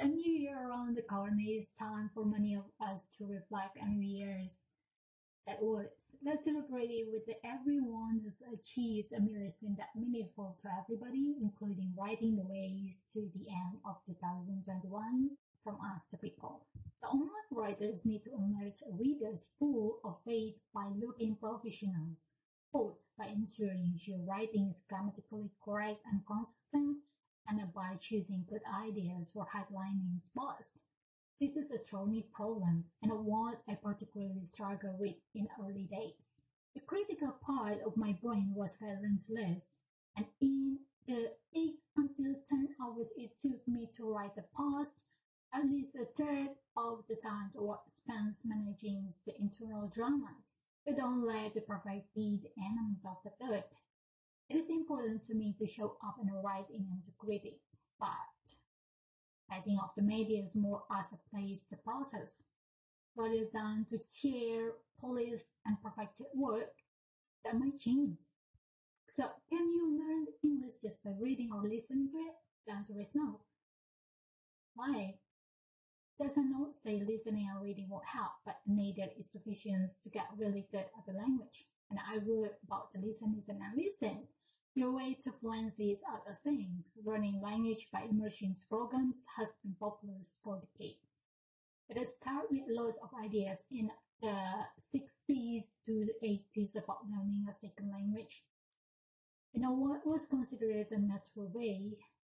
A new year around the corner, it's time for many of us to reflect on New Year's that was. Let's celebrate it with everyone who's achieved a milestone that meaningful to everybody, including writing the ways to the end of 2021 from us the people. The online writers need to emerge a readers full of faith by looking professionals, both by ensuring your writing is grammatically correct and consistent, and by choosing good ideas for headlining spots. This is a chronic problem and one I particularly struggled with in early days. The critical part of my brain was relentless, and in the 8 until 10 hours it took me to write the post, at least a third of the time was spent managing the internal dramas. But don't let the perfect be the enemies of the good. It is important to me to show up and write in and the critics, but I think of the media is more as a place to process rather than to share polished and perfected work that might change. So can you learn English just by reading or listening to it? The answer is no. Why? Does a not say listening and reading will help, but neither is sufficient to get really good at the language. And I wrote about the listen, listen, and listen. Your way to fluency is other things. Learning language by immersion programs has been popular for decades. It started with lots of ideas in the 60s to the 80s about learning a second language. You know what was considered a natural way?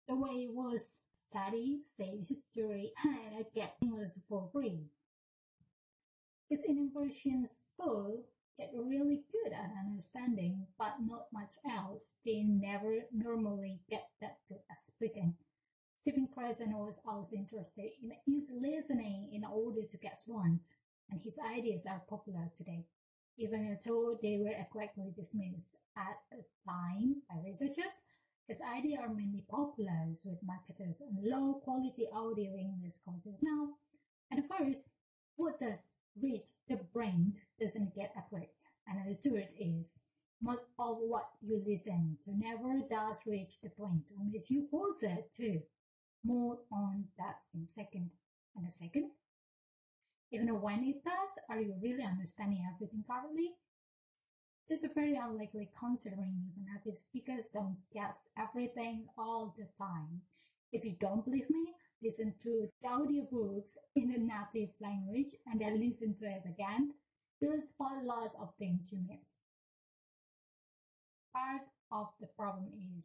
The way was study, say history, and get English for free. It's an immersion school get really understanding, but not much else. They never normally get that good at speaking. Stephen Krashen was also interested in easy listening in order to get fluent, and his ideas are popular today. Even though they were quickly dismissed at the time by researchers, his ideas are mainly popular with marketers and low quality audio English courses now. And first, what does reach the brain doesn't get accurate. And the truth is, most of what you listen to never does reach the point unless you force it to. More on that in a second. And a second, even when it does, are you really understanding everything correctly? This is very unlikely considering the native speakers don't guess everything all the time. If you don't believe me, listen to the audiobooks in the native language and then listen to it again. You'll spot lots of things you miss. Part of the problem is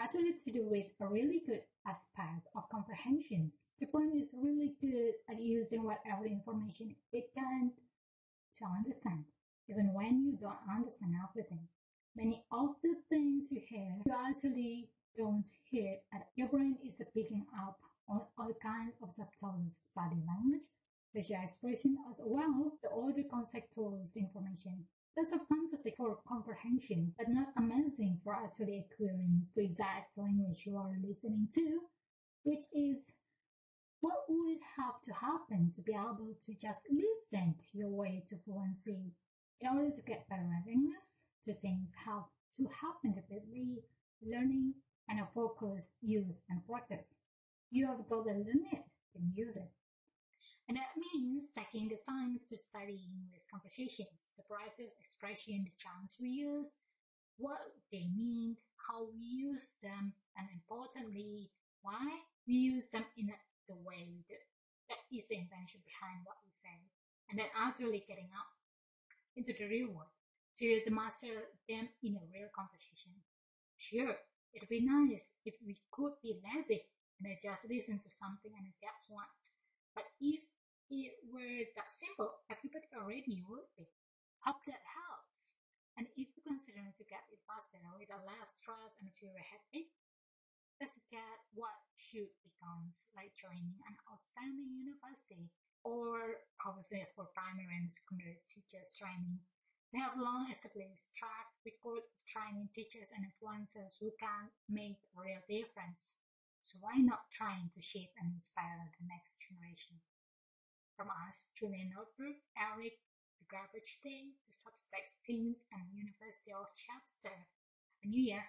actually to do with a really good aspect of comprehensions. The brain is really good at using whatever information it can to understand even when you don't understand everything. Many of the things you hear, you actually don't hear your brain is picking up on all kinds of subtle body language, facial expression as well, the older conceptual information. That's a fantastic for comprehension, but not amazing for actually acquiring the exact language you are listening to, which is what would have to happen to be able to just listen to your way to fluency in order to get better at English, two things have to happen rapidly, learning and a focused use and practice. You have got to learn it and use it. And that means taking the time to study English conversations, the process, expression, the chants we use, what they mean, how we use them, and importantly, why we use them in the way we do. That is the intention behind what we say. And then actually getting out into the real world to master them in a real conversation. Sure, it'd be nice if we could be lazy and just listen to something and get one. But if it were that simple, everybody already would be. Hope that helps. And if you consider to get it faster with a less stress and fewer headache, let's get what should becomes like joining an outstanding university or courses for primary and secondary teachers training. They have long established track record of training teachers and influencers who can make a real difference. So why not trying to shape and inspire the next generation? From us, Julian Notebrook, Eric, the Garbage Day, the Substacks teams, and University of Chester. A new year